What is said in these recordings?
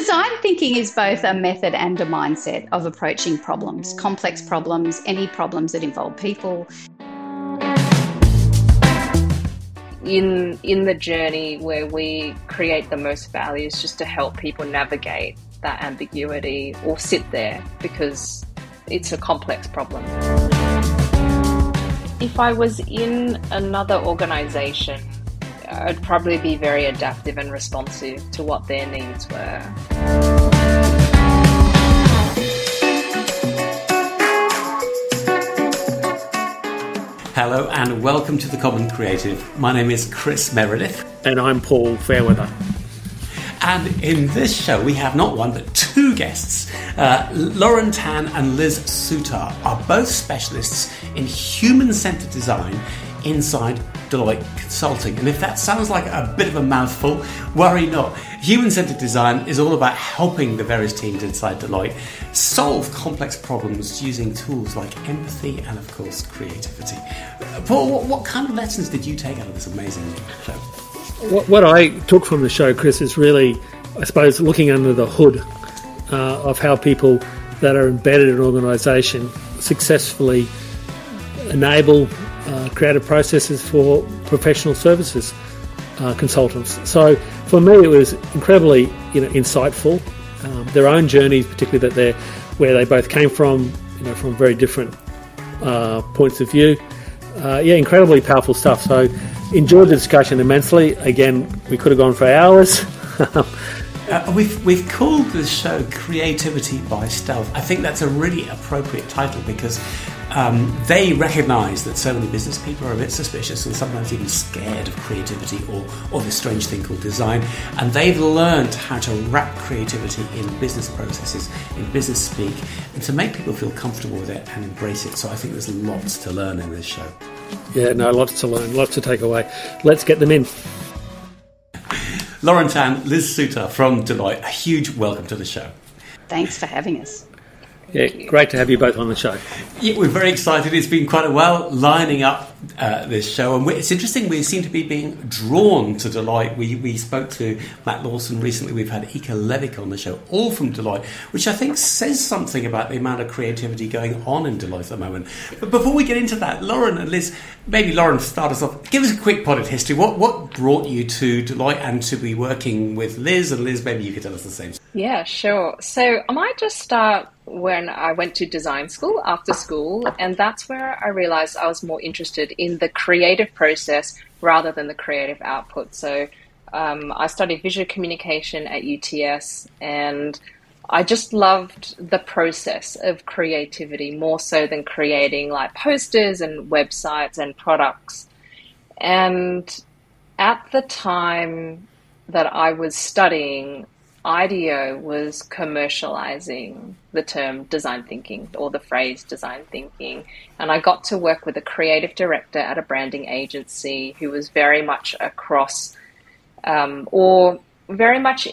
design thinking is both a method and a mindset of approaching problems, complex problems, any problems that involve people. In in the journey where we create the most value is just to help people navigate that ambiguity or sit there because it's a complex problem. If I was in another organization, I'd probably be very adaptive and responsive to what their needs were. Hello and welcome to The Common Creative. My name is Chris Meredith. And I'm Paul Fairweather. And in this show, we have not one but two guests. Uh, Lauren Tan and Liz Soutar are both specialists in human centered design inside Deloitte Consulting. And if that sounds like a bit of a mouthful, worry not. Human centered design is all about helping the various teams inside Deloitte solve complex problems using tools like empathy and, of course, creativity. Paul, what, kind of lessons did you take out of this amazing show? What, what I took from the show, Chris, is really, I suppose, looking under the hood uh, of how people that are embedded in an organisation successfully enable uh, creative processes for professional services uh, consultants. So for me, it was incredibly you know insightful. Um, their own journeys, particularly that they're where they both came from, you know, from very different uh, points of view. Uh, yeah, incredibly powerful stuff. So enjoyed the discussion immensely. Again, we could have gone for hours. Uh, we've we've called this show "Creativity by Stealth." I think that's a really appropriate title because um, they recognise that so many business people are a bit suspicious and sometimes even scared of creativity or, or this strange thing called design. And they've learned how to wrap creativity in business processes, in business speak, and to make people feel comfortable with it and embrace it. So I think there's lots to learn in this show. Yeah, no, lots to learn, lots to take away. Let's get them in. Lauren Tan, Liz Soutar from Deloitte, a huge welcome to the show. Thanks for having us. Yeah, great to have you both on the show. Yeah, we're very excited. It's been quite a while lining up uh, this show, and it's interesting. We seem to be being drawn to Deloitte. We we spoke to Matt Lawson recently. We've had Ika Levick on the show, all from Deloitte, which I think says something about the amount of creativity going on in Deloitte at the moment. But before we get into that, Lauren and Liz, maybe Lauren, start us off. Give us a quick potted history. What what brought you to Deloitte and to be working with Liz? And Liz, maybe you could tell us the same. Yeah, sure. So I might just start when I went to design school after school, and that's where I realized I was more interested in the creative process rather than the creative output. So um, I studied visual communication at UTS, and I just loved the process of creativity more so than creating like posters and websites and products. And at the time that I was studying, IDEO was commercializing the term design thinking or the phrase design thinking. And I got to work with a creative director at a branding agency who was very much across um, or very much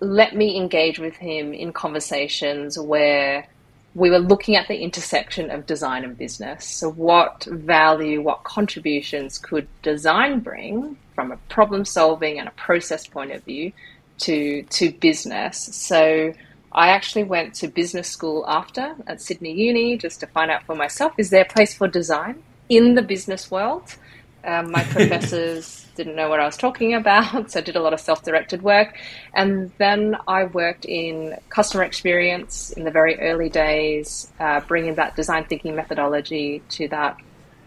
let me engage with him in conversations where we were looking at the intersection of design and business. So, what value, what contributions could design bring from a problem solving and a process point of view to to business. So I actually went to business school after at Sydney Uni just to find out for myself is there a place for design in the business world? Um, my professors didn't know what I was talking about, so I did a lot of self directed work. And then I worked in customer experience in the very early days, uh, bringing that design thinking methodology to that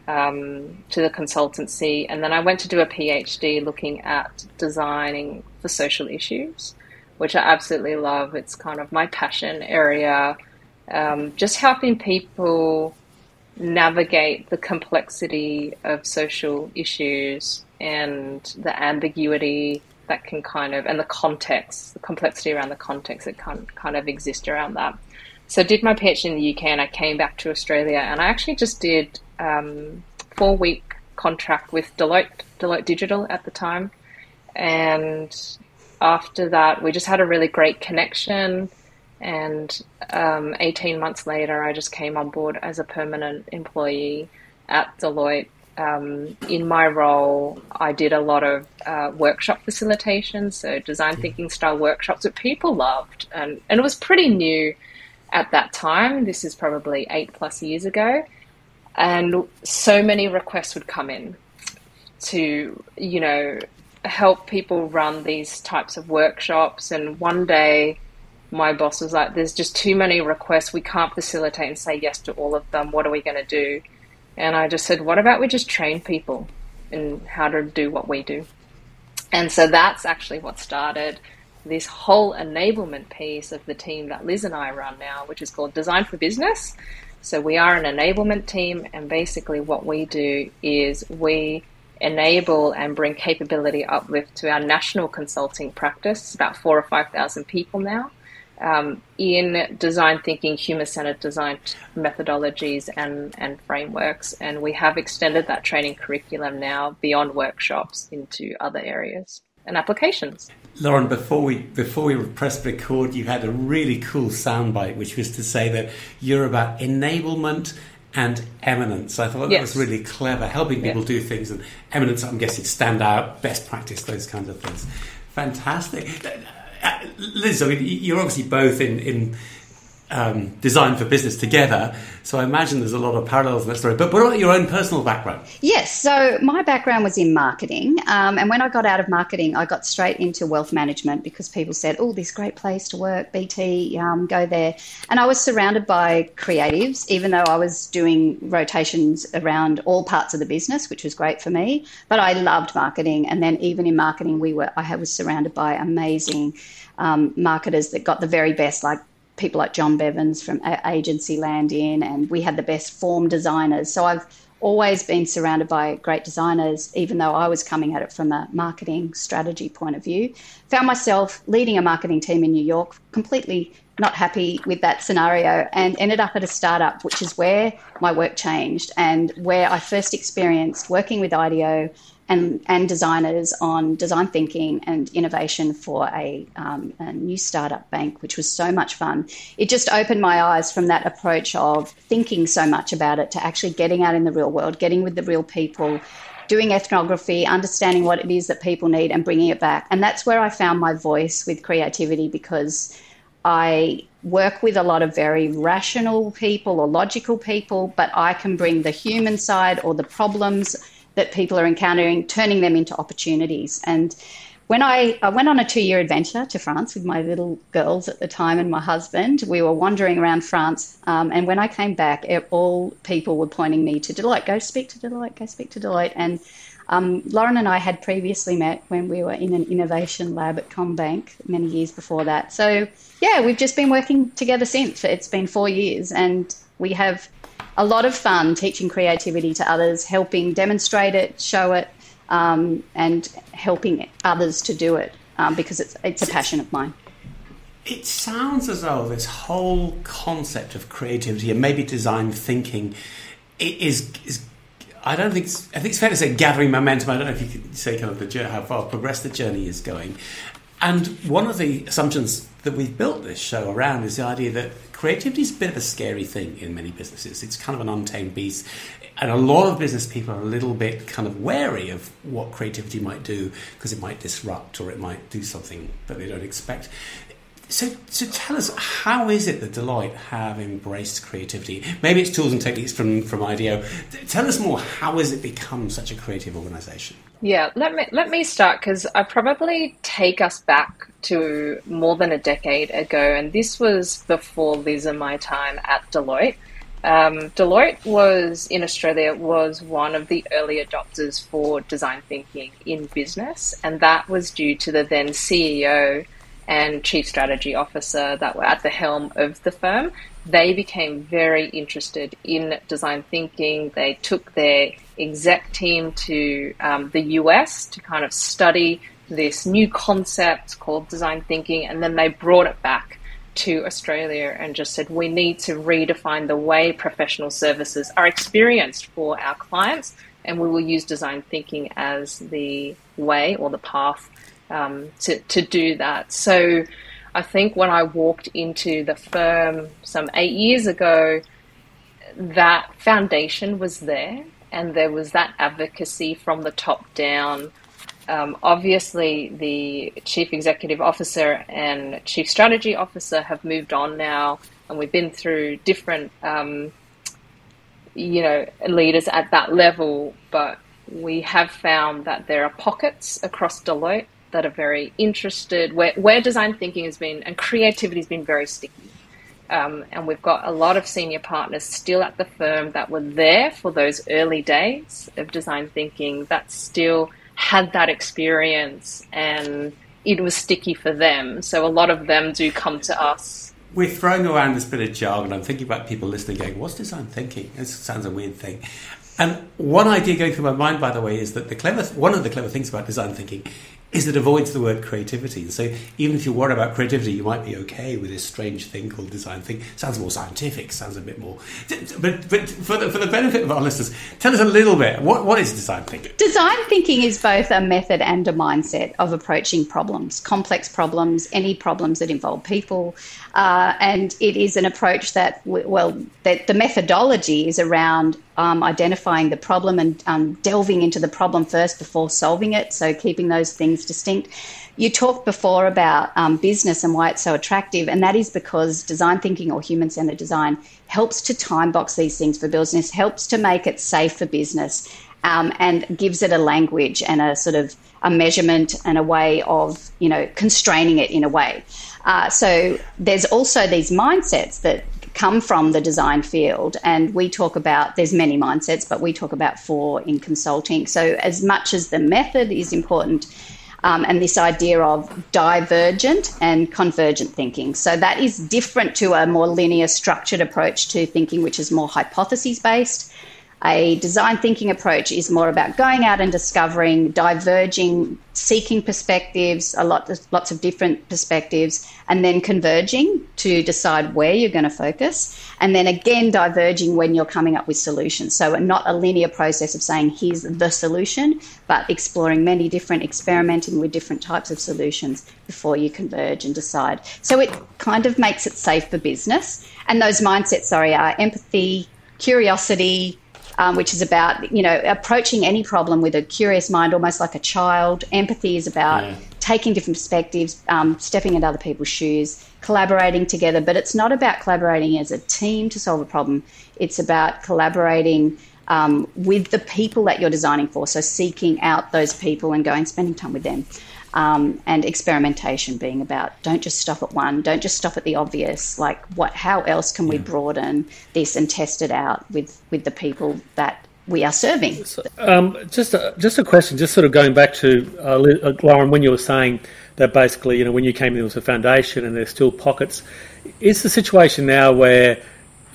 um, to the consultancy, and then I went to do a PhD looking at designing for social issues, which I absolutely love. It's kind of my passion area, um, just helping people navigate the complexity of social issues and the ambiguity that can kind of and the context, the complexity around the context that can kind of exist around that. So I did my PhD in the UK and I came back to Australia and I actually just did um, four week contract with Deloitte, Deloitte Digital at the time. And after that, we just had a really great connection. And um, 18 months later, I just came on board as a permanent employee at Deloitte. um, in my role, I did a lot of uh, workshop facilitation, so design thinking style workshops that people loved, and, and it was pretty new at that time. This is probably eight plus years ago, and so many requests would come in to, you know, help people run these types of workshops. And one day, my boss was like, "There's just too many requests. We can't facilitate and say yes to all of them. What are we going to do?" And I just said, what about we just train people in how to do what we do? And so that's actually what started this whole enablement piece of the team that Liz and I run now, which is called Design for Business. So we are an enablement team, and basically what we do is we enable and bring capability uplift to our national consulting practice. About four or five thousand people now um, in design thinking, human centered design methodologies and, and frameworks. And we have extended that training curriculum now beyond workshops into other areas and applications. Lauren, before we before we pressed record, you had a really cool soundbite, which was to say that you're about enablement and eminence. I thought that yes. was really clever, helping people do things, and eminence, I'm guessing, stand out, best practice, those kinds of things. Fantastic. Uh, Liz, I mean, you're obviously both in, in um, design for business together. So I imagine there's a lot of parallels in that story. But what about your own personal background? Yes. So my background was in marketing. Um, and when I got out of marketing, I got straight into wealth management because people said, oh, this great place to work, BT, um, go there. And I was surrounded by creatives, even though I was doing rotations around all parts of the business, which was great for me. But I loved marketing. And then even in marketing, we were I was surrounded by amazing um, marketers that got the very best, like people like John Bevins from Agency Land In, and we had the best form designers. So I've always been surrounded by great designers, even though I was coming at it from a marketing strategy point of view. Found myself leading a marketing team in New York, completely not happy with that scenario, and ended up at a startup, which is where my work changed and where I first experienced working with IDEO and, and designers on design thinking and innovation for a, um, a, new startup bank, which was so much fun. It just opened my eyes from that approach of thinking so much about it to actually getting out in the real world, getting with the real people, doing ethnography, understanding what it is that people need, and bringing it back. And that's where I found my voice with creativity because I work with a lot of very rational people or logical people, but I can bring the human side or the problems that people are encountering, turning them into opportunities. And when I, I went on a two year adventure to France with my little girls at the time and my husband, we were wandering around France. Um, and when I came back, it, all people were pointing me to Deloitte go speak to Deloitte, go speak to Deloitte. And um, Lauren and I had previously met when we were in an innovation lab at CommBank many years before that. So, yeah, we've just been working together since. It's been four years, and we have a lot of fun teaching creativity to others, helping demonstrate it, show it, um, and helping others to do it um, because it's it's a passion of mine. It sounds as though this whole concept of creativity and maybe design thinking is is I don't think I think it's fair to say gathering momentum. I don't know if you could say kind of the how far progressed the journey is going. And one of the assumptions that we've built this show around is the idea that creativity is a bit of a scary thing in many businesses. It's kind of an untamed beast. And a lot of business people are a little bit kind of wary of what creativity might do because it might disrupt or it might do something that they don't expect. So, so tell us, how is it that Deloitte have embraced creativity? Maybe it's tools and techniques from, from IDEO. Tell us more. How has it become such a creative organisation? Yeah, let me let me start because I probably take us back to more than a decade ago, and this was before Liz and my time at Deloitte. Um, Deloitte was in Australia was one of the early adopters for design thinking in business, and that was due to the then CEO and chief strategy officer that were at the helm of the firm. They became very interested in design thinking. They took their exec team to um, the US to kind of study this new concept called design thinking, and then they brought it back to Australia and just said, we need to redefine the way professional services are experienced for our clients, and we will use design thinking as the way or the path um, to, to do that. So I think when I walked into the firm some eight years ago, that foundation was there and there was that advocacy from the top down. Um, obviously, the chief executive officer and chief strategy officer have moved on now, and we've been through different, um, you know, leaders at that level. But we have found that there are pockets across Deloitte that are very interested, where, where design thinking has been and creativity has been very sticky. Um, and we've got a lot of senior partners still at the firm that were there for those early days of design thinking that still had that experience and it was sticky for them. So a lot of them do come to us. We're throwing around this bit of jargon. I'm thinking about people listening going, What's design thinking? This sounds a weird thing. And one idea going through my mind, by the way, is that the clever one of the clever things about design thinking is it avoids the word creativity. So even if you worry about creativity, you might be okay with this strange thing called design thinking. Sounds more scientific, sounds a bit more. But, but for, the, for the benefit of our listeners, tell us a little bit what, what is design thinking? Design thinking is both a method and a mindset of approaching problems, complex problems, any problems that involve people. Uh, and it is an approach that, well, that the methodology is around um, identifying the problem and um, delving into the problem first before solving it. So keeping those things distinct. You talked before about um, business and why it's so attractive, and that is because design thinking or human centered design helps to time box these things for business, helps to make it safe for business, um, and gives it a language and a sort of a measurement and a way of you know constraining it in a way. Uh, so there's also these mindsets that come from the design field and we talk about there's many mindsets but we talk about four in consulting so as much as the method is important um, and this idea of divergent and convergent thinking. So that is different to a more linear structured approach to thinking which is more hypotheses based a design thinking approach is more about going out and discovering, diverging, seeking perspectives, a lot, lots of different perspectives, and then converging to decide where you're going to focus, and then again diverging when you're coming up with solutions. So, not a linear process of saying here's the solution, but exploring many different, experimenting with different types of solutions before you converge and decide. So, it kind of makes it safe for business. And those mindsets, sorry, are empathy, curiosity, um, which is about you know approaching any problem with a curious mind, almost like a child. Empathy is about yeah. taking different perspectives, um, stepping into other people's shoes, collaborating together. But it's not about collaborating as a team to solve a problem. It's about collaborating. Um, with the people that you're designing for, so seeking out those people and going spending time with them um, and experimentation being about don't just stop at one, don't just stop at the obvious. Like what? How else can we broaden this and test it out with with the people that we are serving? Um, just a, just a question, just sort of going back to uh, uh, Lauren when you were saying that basically, you know, when you came in, there was a foundation and there's still pockets. Is the situation now where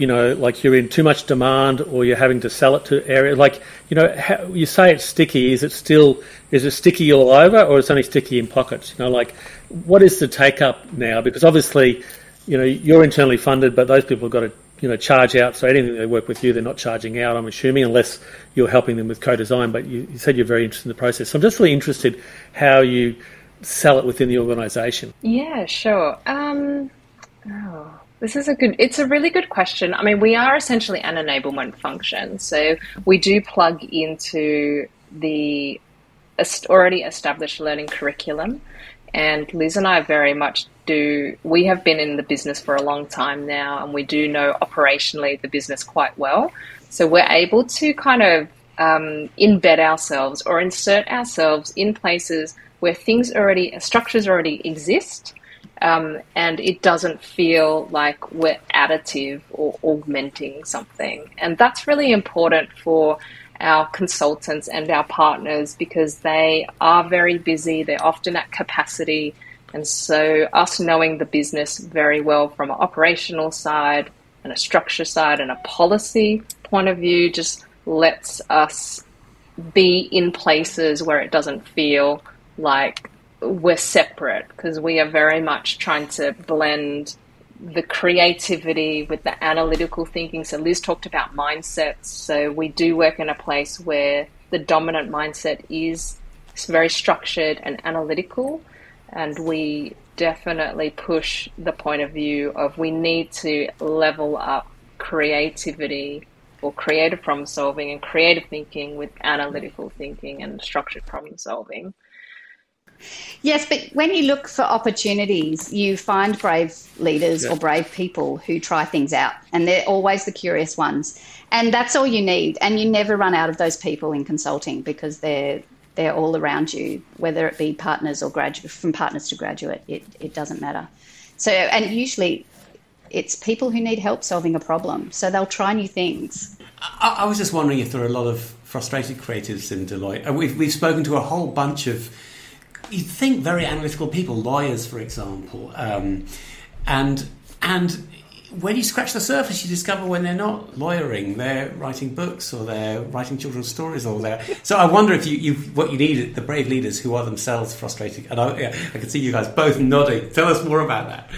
you know, like you're in too much demand or you're having to sell it to areas. Like, you know, how, you say it's sticky. Is it still, is it sticky all over or is it only sticky in pockets? You know, like, what is the take up now? Because obviously, you know, you're internally funded, but those people have got to, you know, charge out. So anything they work with you, they're not charging out, I'm assuming, unless you're helping them with co design. But you, you said you're very interested in the process. So I'm just really interested how you sell it within the organisation. Yeah, sure. Um, oh this is a good, it's a really good question. I mean, we are essentially an enablement function. So we do plug into the already established learning curriculum. And Liz and I very much do, we have been in the business for a long time now, and we do know operationally the business quite well. So we're able to kind of um, embed ourselves or insert ourselves in places where things already, structures already exist um, and it doesn't feel like we're additive or augmenting something. And that's really important for our consultants and our partners because they are very busy, they're often at capacity. And so, us knowing the business very well from an operational side and a structure side and a policy point of view just lets us be in places where it doesn't feel like we're separate because we are very much trying to blend the creativity with the analytical thinking. So Liz talked about mindsets. So we do work in a place where the dominant mindset is very structured and analytical, and we definitely push the point of view of we need to level up creativity or creative problem solving and creative thinking with analytical thinking and structured problem solving. Yes, but when you look for opportunities, you find brave leaders yeah. or brave people who try things out, and they're always the curious ones. And that's all you need. And you never run out of those people in consulting because they're they're all around you, whether it be partners or graduate from partners to graduate. It it doesn't matter. So, and usually, it's people who need help solving a problem. So they'll try new things. I, I was just wondering if there are a lot of frustrated creatives in Deloitte. Uh, we've we've spoken to a whole bunch of you think very analytical people, lawyers, for example, um, and and when you scratch the surface, you discover when they're not lawyering, they're writing books or they're writing children's stories or they're. So I wonder if you, you what you need the brave leaders who are themselves frustrated. And I, yeah, I can see you guys both nodding. Tell us more about that.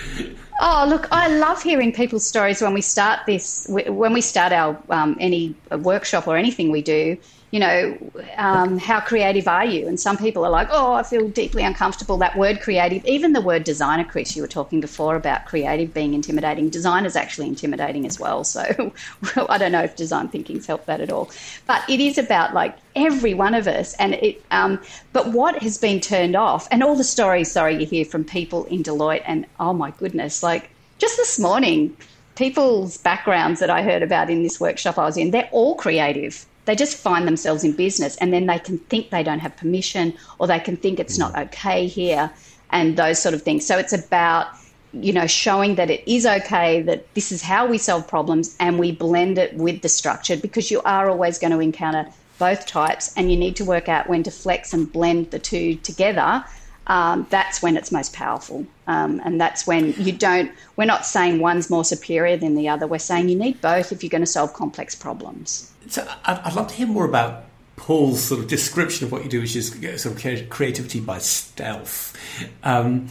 Oh, look, I love hearing people's stories when we start this, when we start our um, any workshop or anything we do you know, um, how creative are you? And some people are like, oh, I feel deeply uncomfortable. That word creative, even the word designer, Chris, you were talking before about creative being intimidating. Design is actually intimidating as well. So well, I don't know if design thinking's helped that at all. But it is about like every one of us. And it, um, but what has been turned off, and all the stories, sorry, you hear from people in Deloitte, and oh my goodness, like just this morning, people's backgrounds that I heard about in this workshop I was in, they're all creative they just find themselves in business and then they can think they don't have permission or they can think it's not mm. okay here and those sort of things. So it's about you know showing that it is okay that this is how we solve problems and we blend it with the structure because you are always going to encounter both types and you need to work out when to flex and blend the two together um, that's when it's most powerful. Um, and that's when you don't we're not saying one's more superior than the other. We're saying you need both if you're going to solve complex problems. So I'd, love to hear more about Paul's sort of description of what you do, which is sort of creativity by stealth. Um,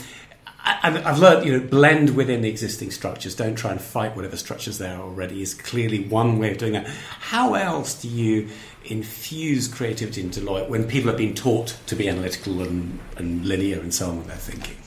I, have learned, you know, blend within the existing structures. Don't try and fight whatever structures there are already. Is clearly one way of doing that. How else do you infuse creativity into Deloitte when people have been taught to be analytical and, and linear and so on with their thinking?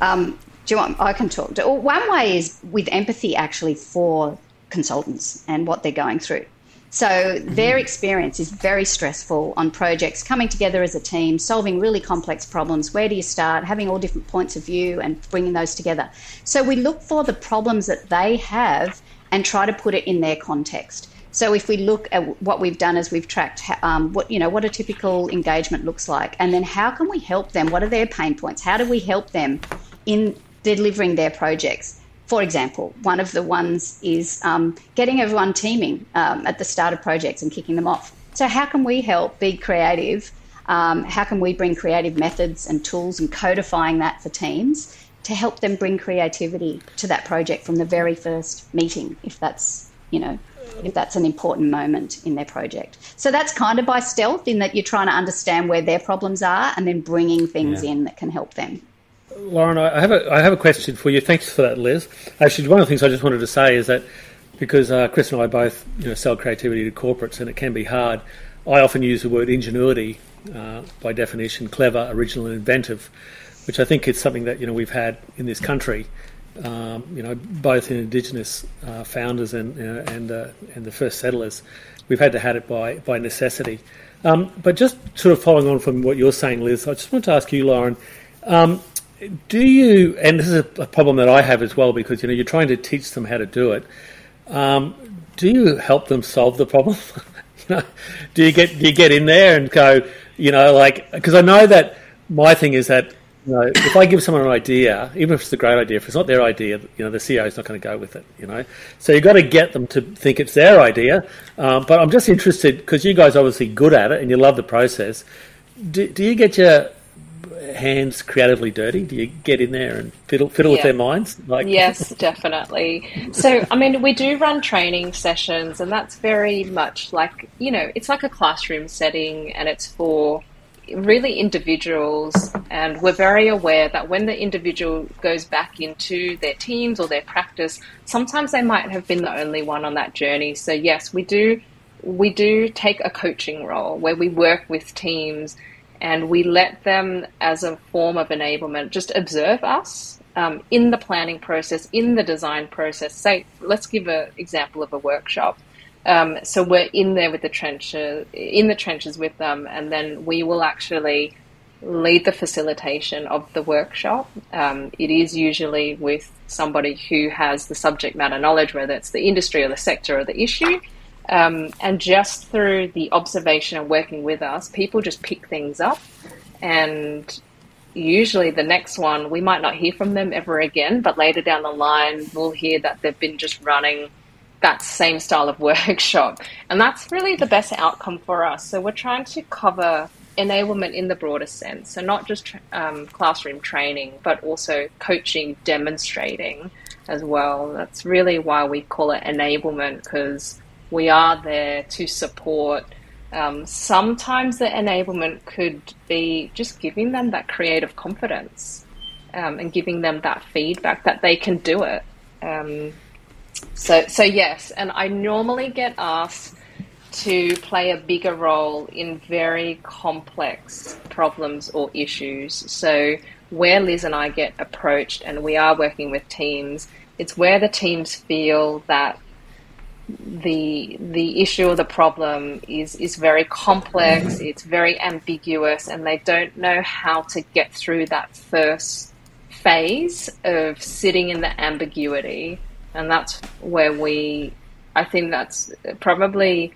Um, do you want? I can talk. to One way is with empathy, actually, for consultants and what they're going through. So their experience is very stressful on projects, coming together as a team, solving really complex problems. Where do you start? Having all different points of view and bringing those together. So we look for the problems that they have and try to put it in their context. So if we look at what we've done is we've tracked um, what you know what a typical engagement looks like, and then how can we help them? What are their pain points? How do we help them in delivering their projects? For example, one of the ones is um, getting everyone teaming um, at the start of projects and kicking them off. So, how can we help be creative? Um, how can we bring creative methods and tools and codifying that for teams to help them bring creativity to that project from the very first meeting, if that's, you know, if that's an important moment in their project. So that's kind of by stealth in that you're trying to understand where their problems are and then bringing things yeah. in that can help them. Lauren, I have a I have a question for you. Thanks for that, Liz. Actually, one of the things I just wanted to say is that because uh, Chris and I both you know sell creativity to corporates, and it can be hard. I often use the word ingenuity uh, by definition, clever, original, and inventive, which I think is something that you know we've had in this country. Um, you know, both in Indigenous uh, founders and and uh, and the first settlers, we've had to have it by by necessity. Um, but just sort of following on from what you're saying, Liz, I just want to ask you, Lauren. Um, do you? And this is a problem that I have as well because you know you're trying to teach them how to do it. Um, do you help them solve the problem? you know, do you get do you get in there and go? You know, like because I know that my thing is that you know, if I give someone an idea, even if it's a great idea, if it's not their idea, you know, the CEO is not going to go with it. You know, so you've got to get them to think it's their idea. Um, but I'm just interested because you guys are obviously good at it and you love the process. Do, do you get your hands creatively dirty? Do you get in there and fiddle fiddle yeah. with their minds? Like yes, definitely. So I mean, we do run training sessions, and that's very much like you know, it's like a classroom setting, and it's for really individuals and we're very aware that when the individual goes back into their teams or their practice sometimes they might have been the only one on that journey so yes we do we do take a coaching role where we work with teams and we let them, as a form of enablement, just observe us um, in the planning process, in the design process. Say, let's give an example of a workshop. Um, so we're in there with the trenches, in the trenches with them, and then we will actually lead the facilitation of the workshop. Um, it is usually with somebody who has the subject matter knowledge, whether it's the industry or the sector or the issue. Um, and just through the observation and working with us, people just pick things up. And usually the next one, we might not hear from them ever again, but later down the line, we'll hear that they've been just running that same style of workshop. And that's really the best outcome for us. So we're trying to cover enablement in the broader sense. So not just um, classroom training, but also coaching, demonstrating as well. That's really why we call it enablement because we are there to support. Um, sometimes the enablement could be just giving them that creative confidence um, and giving them that feedback that they can do it. Um, so, so yes, and I normally get asked to play a bigger role in very complex problems or issues. So, where Liz and I get approached and we are working with teams, it's where the teams feel that the the issue or the problem is is very complex, mm-hmm. it's very ambiguous, and they don't know how to get through that first phase of sitting in the ambiguity, and that's where we. I think that's probably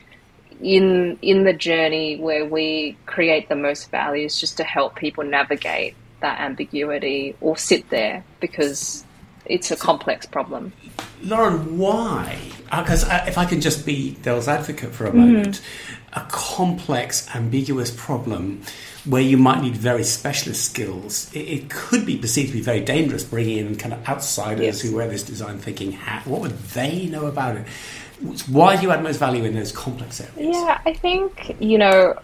in in the journey where we create the most value is just to help people navigate that ambiguity or sit there because it's a complex problem. Lauren, why? Because uh, if I can just be devil's advocate for a moment, mm-hmm. a complex, ambiguous problem where you might need very specialist skills, it, it, could be perceived to be very dangerous bringing in kind of outsiders yes. who wear this design thinking hat. What would they know about it? Why do you add most value in those complex areas? Yeah, I think, you know,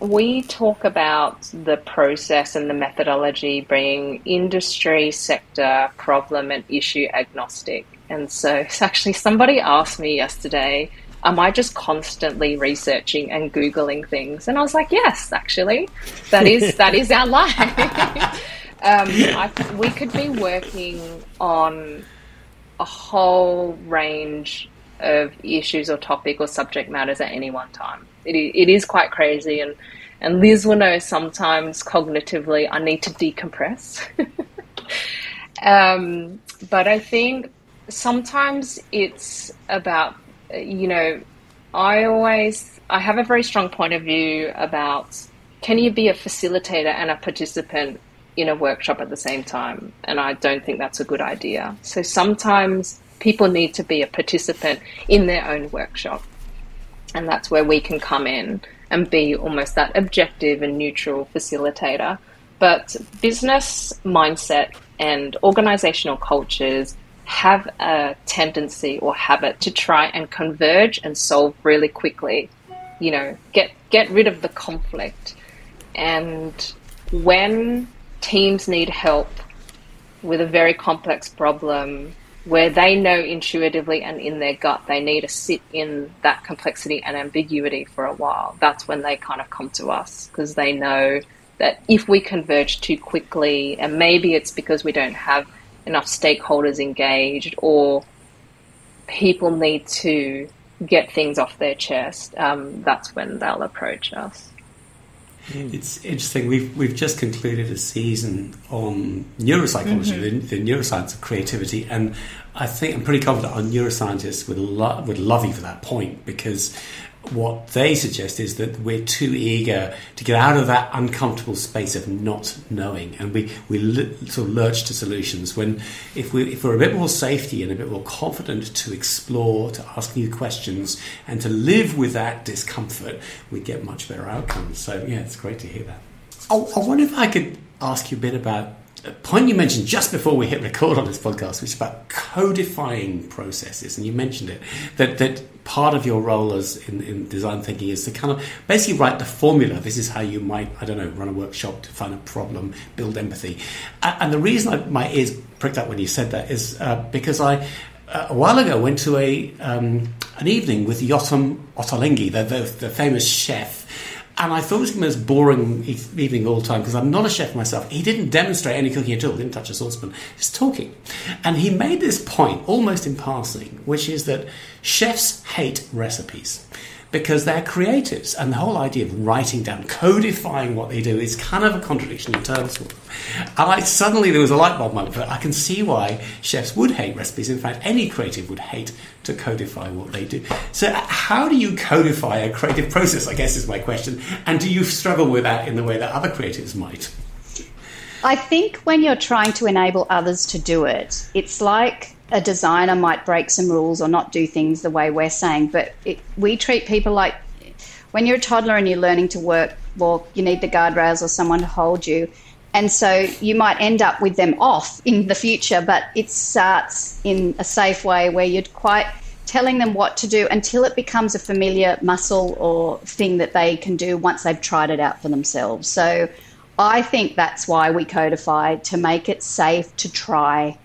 we talk about the process and the methodology being industry, sector, problem, and issue agnostic. And so it's actually somebody asked me yesterday, am I just constantly researching and googling things? And I was like, yes, actually, that is that is our life. um, I, we could be working on a whole range of issues or topic or subject matters at any one time. It, it is quite crazy, and and Liz will know sometimes cognitively I need to decompress. um, but I think sometimes it's about you know I always I have a very strong point of view about can you be a facilitator and a participant in a workshop at the same time, and I don't think that's a good idea. So sometimes people need to be a participant in their own workshop. And that's where we can come in and be almost that objective and neutral facilitator. But business mindset and organizational cultures have a tendency or habit to try and converge and solve really quickly. You know, get get rid of the conflict. And when teams need help with a very complex problem, where they know intuitively and in their gut they need to sit in that complexity and ambiguity for a while. That's when they kind of come to us because they know that if we converge too quickly, and maybe it's because we don't have enough stakeholders engaged or people need to get things off their chest, um, that's when they'll approach us. It's interesting. We've we've just concluded a season on neuropsychology, mm-hmm. the, the, neuroscience of creativity, and I think I'm pretty confident our neuroscientists would lo- would love you for that point because what they suggest is that we're too eager to get out of that uncomfortable space of not knowing, and we we sort of lurch to solutions. When if we if we're a bit more safety and a bit more confident to explore, to ask new questions, and to live with that discomfort, we get much better outcomes. So yeah, it's great to hear that. I, I wonder if I could ask you a bit about a point you mentioned just before we hit record on this podcast, which is about codifying processes, and you mentioned it that that part of your role as in, in, design thinking is to kind of basically write the formula. This is how you might, I don't know, run a workshop to find a problem, build empathy. And the reason I, my ears pricked up when you said that is uh, because I. Uh, a while ago, went to a um, an evening with Yotam Ottolenghi, the, the, the famous chef, and I thought it was the most boring evening of all time because I'm not a chef myself. He didn't demonstrate any cooking at all, didn't touch a saucepan, just talking. And he made this point almost in passing, which is that chefs hate recipes because they're creatives, and the whole idea of writing down, codifying what they do is kind of a contradiction in terms. And I suddenly there was a light bulb moment, I can see why chefs would hate recipes. In fact, any creative would hate to codify what they do. So, uh, how do you codify a creative process? I guess is my question. And do you struggle with that in the way that other creatives might? I think when you're trying to enable others to do it, it's like a designer might break some rules or not do things the way we're saying, but it, we treat people like when you're a toddler and you're learning to work, well, you need the guardrails or someone to hold you. And so you might end up with them off in the future, but it starts in a safe way where you're quite telling them what to do until it becomes a familiar muscle or thing that they can do once they've tried it out for themselves. So I think that's why we codify to make it safe to try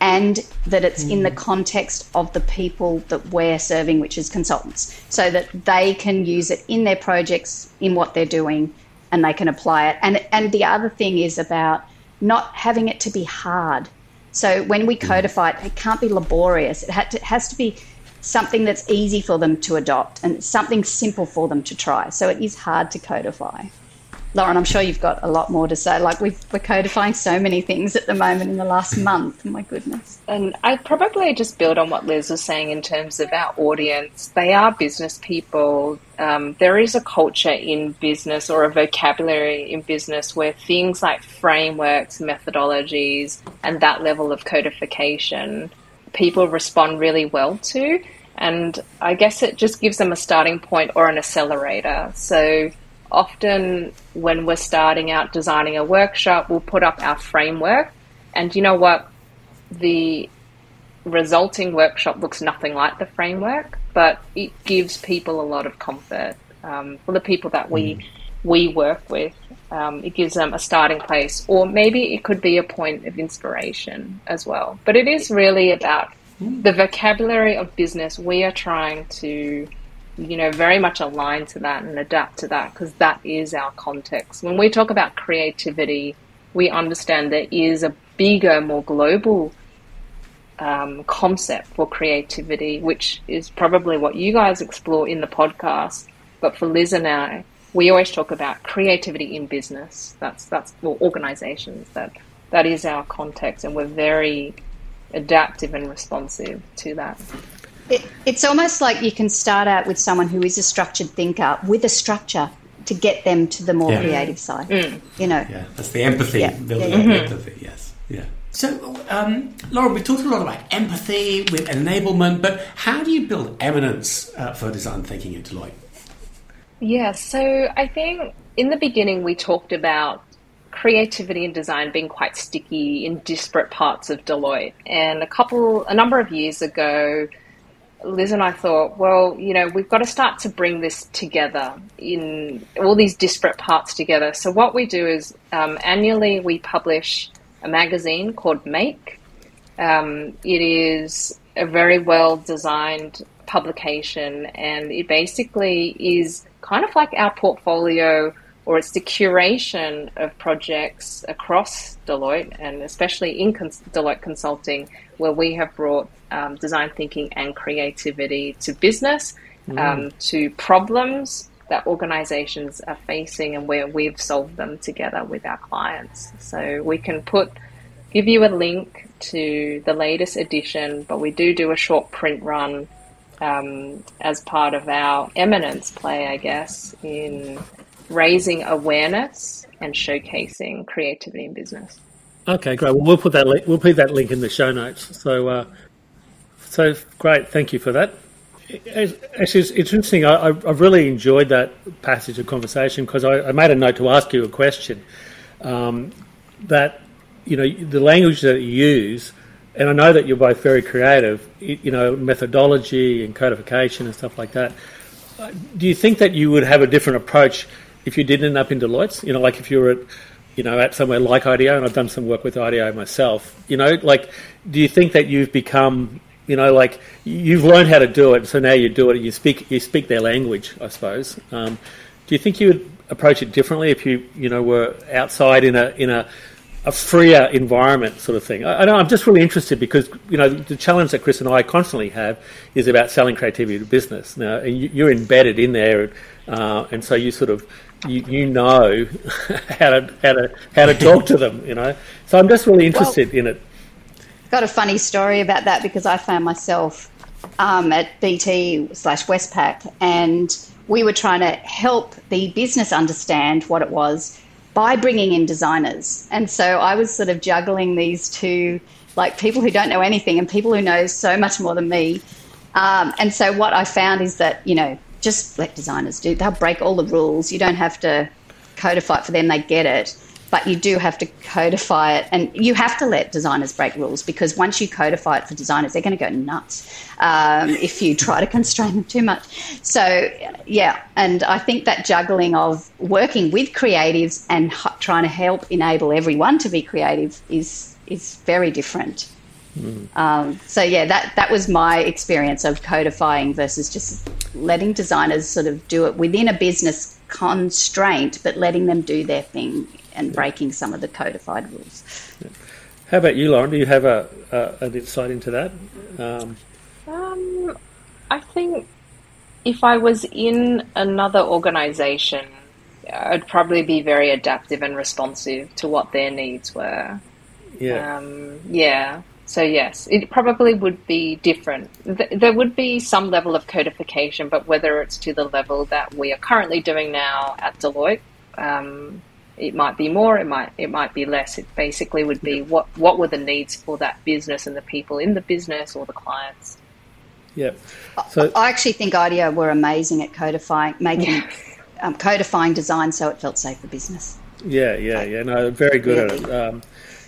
and that it's mm. in the hmm. context of the people that we're serving, which is consultants, so that they can use it in their projects, in what they're doing, and they can apply it. And and the other thing is about not having it to be hard. So when we hmm. codify it, it can't be laborious. It, to, it has to be something that's easy for them to adopt and something simple for them to try. So it is hard to codify. Lauren, I'm sure you've got a lot more to say. Like we are codifying so many things at the moment in the last month. Oh my goodness. And I'd probably just build on what Liz was saying in terms of our audience. They are business people. Um, there is a culture in business or a vocabulary in business where things like frameworks, methodologies, and that level of codification people respond really well to. And I guess it just gives them a starting point or an accelerator. So often when we're starting out designing a workshop, we'll put up our framework. And you know what? The resulting workshop looks nothing like the framework, but it gives people a lot of comfort. Um, for the people that we mm. we work with, um, it gives them a starting place, or maybe it could be a point of inspiration as well. But it is really about mm. the vocabulary of business. We are trying to you know, very much align to that and adapt to that because that is our context. When we talk about creativity, we understand there is a bigger, more global um, concept for creativity, which is probably what you guys explore in the podcast. But for Liz and I, we always talk about creativity in business. That's that's well, organizations. That that is our context, and we're very adaptive and responsive to that. It, it's almost like you can start out with someone who is a structured thinker with a structure to get them to the more yeah. creative side. Mm. You know, yeah, that's the empathy, yeah. building yeah, mm-hmm. empathy. Yes, yeah. So, um, Laura, we talked a lot about empathy with enablement, but how do you build eminence uh, for design thinking at Deloitte? Yeah, so I think in the beginning we talked about creativity and design being quite sticky in disparate parts of Deloitte, and a couple, a number of years ago Liz and I thought, well, you know, we've got to start to bring this together in all these disparate parts together. So, what we do is um, annually we publish a magazine called Make. Um, it is a very well designed publication, and it basically is kind of like our portfolio or it's the curation of projects across Deloitte and especially in Deloitte Consulting, where we have brought um, design thinking and creativity to business, mm. um, to problems that organizations are facing and where we've solved them together with our clients. So we can put, give you a link to the latest edition, but we do do a short print run um, as part of our eminence play, I guess, in raising awareness and showcasing creativity in business. Okay, great. Well, we'll put that link, we'll put that link in the show notes. So, uh, so great. Thank you for that. Actually, it's interesting. I, have really enjoyed that passage of conversation because I, I, made a note to ask you a question. Um, that you know the language that you use, and I know that you're both very creative. You know methodology and codification and stuff like that. Do you think that you would have a different approach if you didn't end up in Deloitte? You know, like if you were at you know, at somewhere like IDEO, and I've done some work with IDEO myself. You know, like, do you think that you've become, you know, like you've learned how to do it, so now you do it, you speak you speak their language, I suppose. Um, do you think you would approach it differently if you you know were outside in a in a a freer environment sort of thing. I, know I'm just really interested because you know the challenge that Chris and I constantly have is about selling creativity to business. Now you, are embedded in there, uh, and so you sort of you, you know how to how to how to talk to them. You know, so I'm just really interested well, in it. Got a funny story about that because I found myself um, at BT slash Westpac and we were trying to help the business understand what it was by bringing in designers. And so I was sort of juggling these two, like people who don't know anything and people who know so much more than me. Um, and so what I found is that, you know, just let designers do, they'll break all the rules. You don't have to codify it for them, they get it but you do have to codify it. And you have to let designers break rules because once you codify it for designers they're going to go nuts um, if you try to constrain them too much. So yeah and i think that juggling of working with creatives and h- trying to help enable everyone to be creative is is very different. Mm. um, so yeah that that was my experience of codifying versus just letting designers sort of do it within a business constraint but letting them do their thing and breaking some of the codified rules. How about you, Lauren? Do you have a, a an insight into that? Um, um, I think if I was in another organization, I'd probably be very adaptive and responsive to what their needs were. Yeah. Um, yeah. So yes, it probably would be different. There would be some level of codification, but whether it's to the level that we are currently doing now at Deloitte, um, it might be more, it might it might be less. It basically would be what what were the needs for that business and the people in the business or the clients. Yeah. So I actually think IDEO were amazing at codifying, making yeah. um, codifying design so it felt safe for business. Yeah, yeah, yeah. No, very good yeah. at it. Um,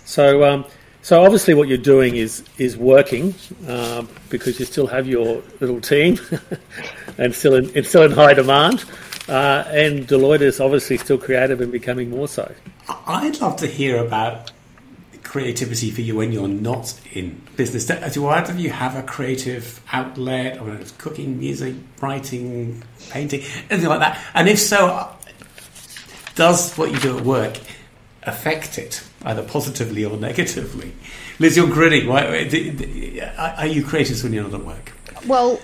so, um, so obviously, what you're doing is is working um, because you still have your little team and still in, it's still in high demand. Uh, and Deloitte is obviously still creative and becoming more so. I'd love to hear about creativity for you when you're not in business. Do either of you have a creative outlet, or it's cooking, music, writing, painting, anything like that? And if so, does what you do at work affect it, either positively or negatively? Liz, you're grinning. Are you creative when you're not at work? Well,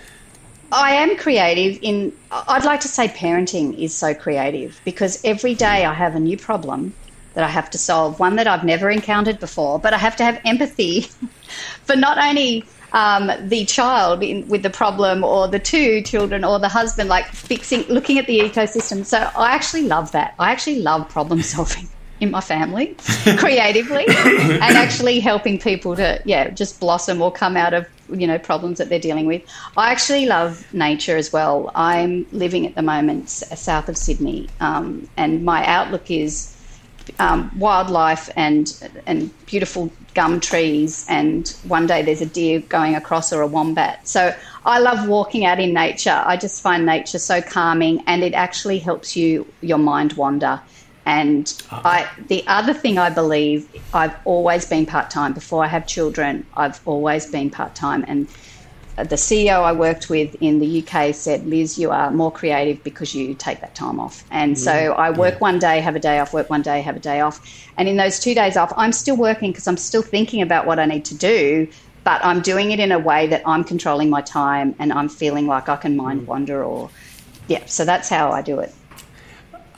I am creative in, I'd like to say parenting is so creative because every day I have a new problem that I have to solve, one that I've never encountered before, but I have to have empathy for not only um, the child in, with the problem or the two children or the husband, like fixing, looking at the ecosystem. So I actually love that. I actually love problem solving in my family creatively and actually helping people to yeah just blossom or come out of you know problems that they're dealing with. I actually love nature as well. I'm living at the moment south of sydney um, and my outlook is um, wildlife and and beautiful gum trees and one day there's a deer going across or a wombat. So i love walking out in nature. I just find nature so calming and it actually helps you your mind wander and I, the other thing I believe, I've always been part time. Before I have children, I've always been part time. And the CEO I worked with in the UK said, Liz, you are more creative because you take that time off. And so mm, I work yeah. one day, have a day off, work one day, have a day off. And in those two days off, I'm still working because I'm still thinking about what I need to do, but I'm doing it in a way that I'm controlling my time and I'm feeling like I can mind mm. wander or, yeah, so that's how I do it.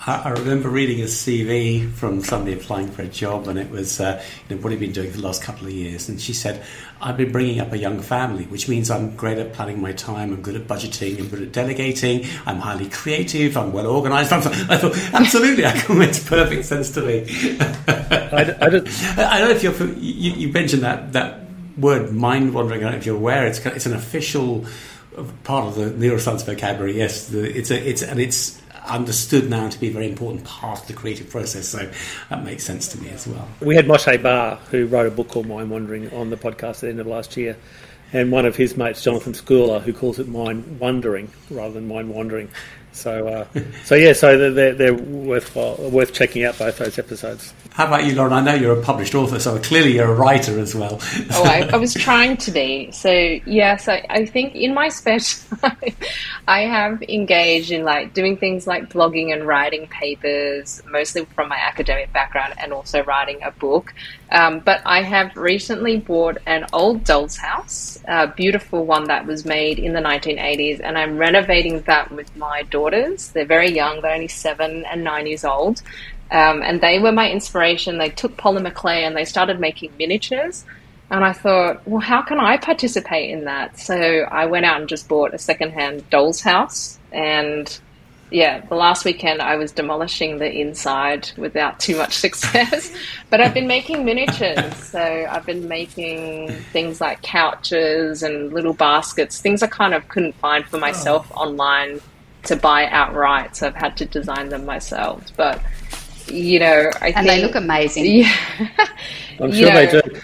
I, remember reading a CV from somebody applying for a job, and it was, uh, you know, what have you been doing for the last couple of years? And she said, I've been bringing up a young family, which means I'm great at planning my time, I'm good at budgeting, I'm good at delegating, I'm highly creative, I'm well organised. I thought, absolutely, it makes perfect sense to me. I, I, don't, I don't know if you're, you, you mentioned that, that word mind wandering, I don't know if you're aware, it's, it's an official part of the neuroscience vocabulary. Yes, the, it's a, it's and it's understood now to be a very important part of the creative process. So that makes sense to me as well. We had Moshe Bar, who wrote a book called Mind Wandering, on the podcast at the end of last year. And one of his mates, Jonathan Schooler, who calls it mind wandering rather than mind wandering. So, uh, so yeah, so they're, they're worthwhile, worth checking out both those episodes. How about you, Lauren? I know you're a published author, so clearly you're a writer as well. oh, I, I, was trying to be. So yes, I, I think in my spare time, I have engaged in like doing things like blogging and writing papers, mostly from my academic background, and also writing a book. Um, but I have recently bought an old doll's house, a beautiful one that was made in the 1980s, and I'm renovating that with my daughters. They're very young; they're only seven and nine years old. Um, and they were my inspiration. They took polymer clay and they started making miniatures. And I thought, well, how can I participate in that? So I went out and just bought a secondhand doll's house. And yeah, the last weekend I was demolishing the inside without too much success. but I've been making miniatures. So I've been making things like couches and little baskets, things I kind of couldn't find for myself oh. online to buy outright. So I've had to design them myself. But you know, I and think, they look amazing. Yeah, I'm sure know, they do.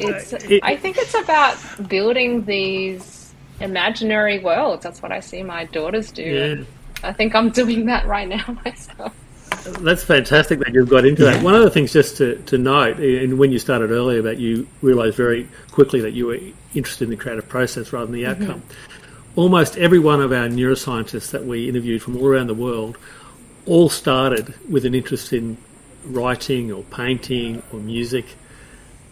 It's, I think it's about building these imaginary worlds. That's what I see my daughters do. Yeah. I think I'm doing that right now myself. That's fantastic that you've got into that. One of the things just to, to note, and when you started earlier, that you realised very quickly that you were interested in the creative process rather than the mm-hmm. outcome. Mm-hmm. Almost every one of our neuroscientists that we interviewed from all around the world all started with an interest in writing or painting or music,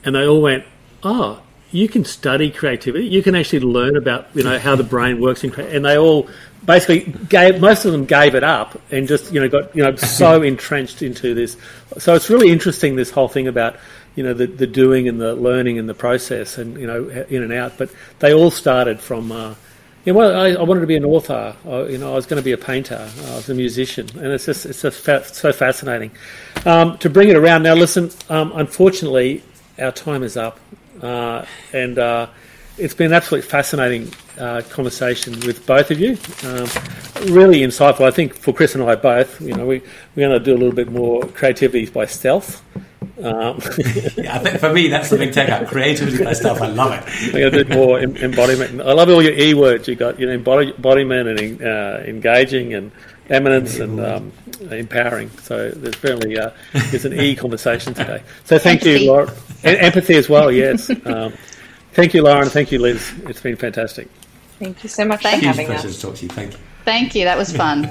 and they all went, "Oh, you can study creativity. You can actually learn about you know how the brain works in and they all basically gave most of them gave it up and just you know got you know so entrenched into this. So it's really interesting this whole thing about you know the the doing and the learning and the process and you know in and out. But they all started from. Uh, yeah, well, I, I, wanted to be an author. I, you know, I was going to be a painter. I was a musician, and it's just it's just fa- so fascinating. Um, to bring it around now, listen. Um, unfortunately, our time is up, uh, and uh, it's been an absolutely fascinating uh, conversation with both of you. Um, really insightful. I think for Chris and I both, you know, we we're going to do a little bit more creativity by stealth. Um, yeah, I think for me, that's the big takeout. Creativity by stealth, I love it. We're going to do more embodiment. I love all your E words. You got you know embodiment and uh, engaging and eminence and um, empowering. So there's certainly uh, there's an E conversation today. So thank empathy. you, Laura. And empathy as well. Yes. Um, thank you, Lauren. Thank you, Liz. It's been fantastic. Thank you so much thank for having us. To talk to you. Thank you. Thank you. That was fun.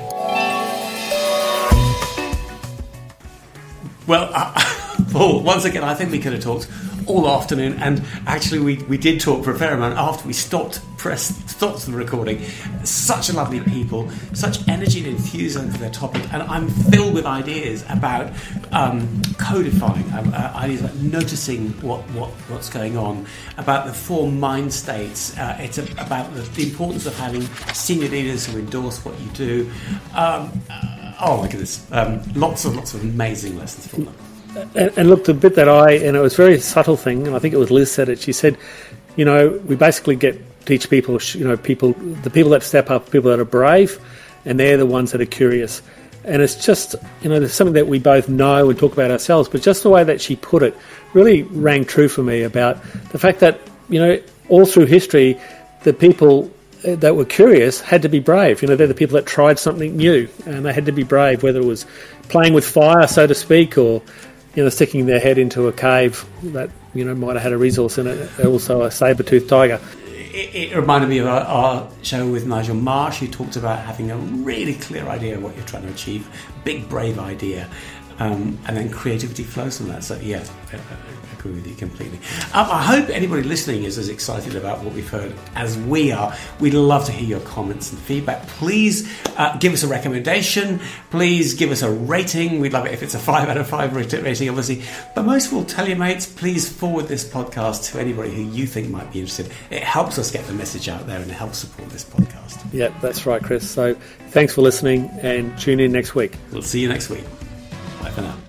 Well. Uh, Paul, once again, I think we could have talked all afternoon, and actually, we, we did talk for a fair amount after we stopped press stopped the recording. Such lovely people, such energy and enthusiasm for their topic, and I'm filled with ideas about um, codifying, uh, uh, ideas about noticing what, what what's going on, about the four mind states. Uh, it's a, about the, the, importance of having senior leaders who endorse what you do. Um, uh, oh my goodness, um, lots and lots of amazing lessons from them and, and look, the bit that I, and it was a very subtle thing, and I think it was Liz said it. She said, you know, we basically get teach people, you know, people, the people that step up, people that are brave, and they're the ones that are curious. And it's just, you know, there's something that we both know and talk about ourselves, but just the way that she put it really rang true for me about the fact that, you know, all through history, the people uh, that were curious had to be brave. You know, they're the people that tried something new, and they had to be brave, whether it was playing with fire, so to speak, or you know, sticking their head into a cave that you know might have had a resource in it, also a saber-toothed tiger. It, it reminded me of our, our, show with Nigel Marsh, who talked about having a really clear idea of what you're trying to achieve, big brave idea, um, and then creativity flows from that. So yeah, agree with you completely. Um, I hope anybody listening is as excited about what we've heard as we are. We'd love to hear your comments and feedback. Please uh, give us a recommendation. Please give us a rating. We'd love it if it's a five out of five rating, obviously. But most of all, tell your mates. Please forward this podcast to anybody who you think might be interested. It helps us get the message out there and it helps support this podcast. Yeah, that's right, Chris. So thanks for listening and tune in next week. We'll see you next week. Bye for now.